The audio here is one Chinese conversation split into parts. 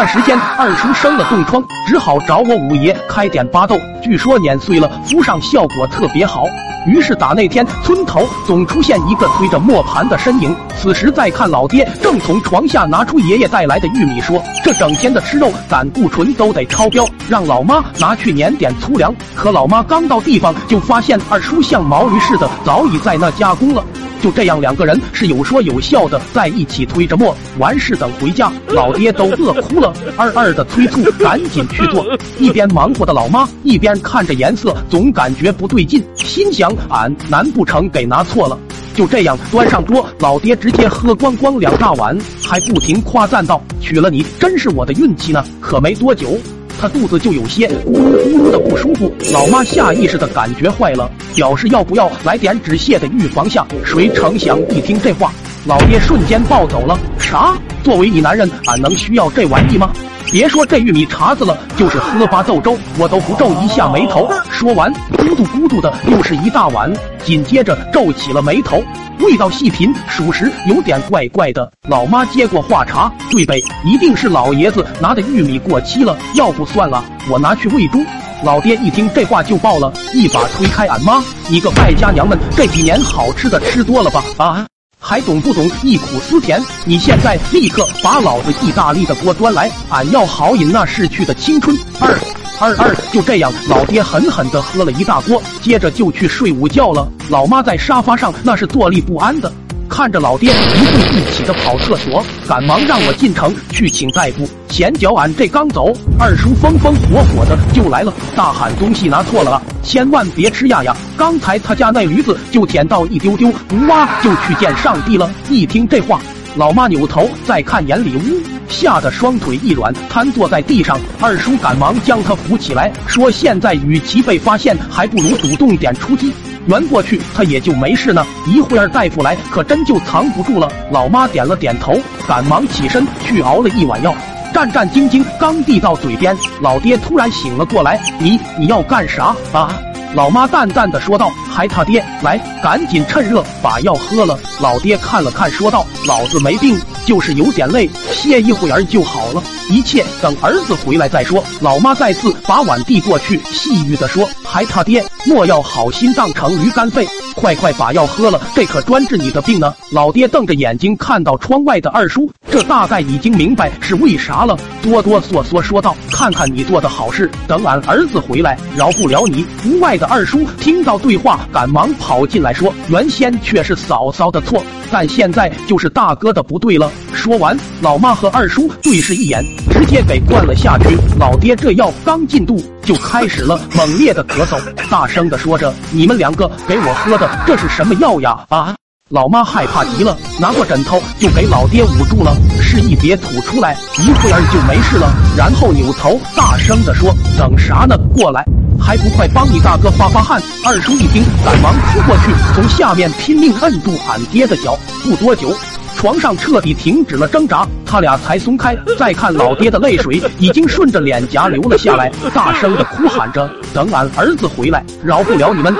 段时间，二叔生了冻疮，只好找我五爷开点巴豆，据说碾碎了敷上效果特别好。于是打那天，村头总出现一个推着磨盘的身影。此时再看老爹，正从床下拿出爷爷带来的玉米，说：“这整天的吃肉，胆固醇都得超标，让老妈拿去碾点粗粮。”可老妈刚到地方，就发现二叔像毛驴似的，早已在那加工了。就这样，两个人是有说有笑的在一起推着磨，完事等回家，老爹都饿哭了，二二的催促赶紧去做。一边忙活的老妈一边看着颜色，总感觉不对劲，心想俺难不成给拿错了？就这样端上桌，老爹直接喝光光两大碗，还不停夸赞道：“娶了你真是我的运气呢。”可没多久。他肚子就有些咕噜咕噜的不舒服，老妈下意识的感觉坏了，表示要不要来点止泻的预防下。谁成想一听这话，老爹瞬间暴走了。啥？作为你男人，俺能需要这玩意吗？别说这玉米碴子了，就是喝巴豆粥，我都不皱一下眉头。说完，咕嘟咕嘟的又是一大碗，紧接着皱起了眉头。味道细品，属实有点怪怪的。老妈接过话茬，对呗，一定是老爷子拿的玉米过期了，要不算了，我拿去喂猪。老爹一听这话就爆了，一把推开俺妈，你个败家娘们，这几年好吃的吃多了吧？啊，还懂不懂忆苦思甜？你现在立刻把老子意大利的锅端来，俺要好饮那逝去的青春。二。二二就这样，老爹狠狠的喝了一大锅，接着就去睡午觉了。老妈在沙发上那是坐立不安的，看着老爹一步一起的跑厕所，赶忙让我进城去请大夫。前脚俺这刚走，二叔风风火火的就来了，大喊东西拿错了，千万别吃呀呀！刚才他家那驴子就舔到一丢丢，呜哇就去见上帝了。一听这话。老妈扭头再看眼里，呜，吓得双腿一软，瘫坐在地上。二叔赶忙将他扶起来，说：“现在与其被发现，还不如主动点出击，圆过去他也就没事呢。”一会儿大夫来，可真就藏不住了。老妈点了点头，赶忙起身去熬了一碗药，战战兢兢刚递到嘴边，老爹突然醒了过来：“你你要干啥啊？”老妈淡淡的说道：“还他爹，来，赶紧趁热把药喝了。”老爹看了看，说道：“老子没病，就是有点累，歇一会儿就好了。一切等儿子回来再说。”老妈再次把碗递过去，细语的说：“还他爹，莫要好心当成驴肝肺，快快把药喝了，这可专治你的病呢。”老爹瞪着眼睛看到窗外的二叔，这大概已经明白是为啥了，哆哆嗦嗦说道：“看看你做的好事，等俺儿子回来，饶不了你。”屋外。的二叔听到对话，赶忙跑进来，说：“原先却是嫂嫂的错，但现在就是大哥的不对了。”说完，老妈和二叔对视一眼，直接给灌了下去。老爹这药刚进肚，就开始了猛烈的咳嗽，大声的说着：“你们两个给我喝的这是什么药呀？”啊！老妈害怕极了，拿过枕头就给老爹捂住了，示意别吐出来，一会儿就没事了。然后扭头大声的说：“等啥呢？过来！”还不快帮你大哥发发汗！二叔一听，赶忙扑过去，从下面拼命摁住俺爹的脚。不多久，床上彻底停止了挣扎，他俩才松开。再看老爹的泪水已经顺着脸颊流了下来，大声的哭喊着：“等俺儿子回来，饶不了你们，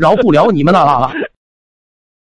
饶不了你们了！”啊！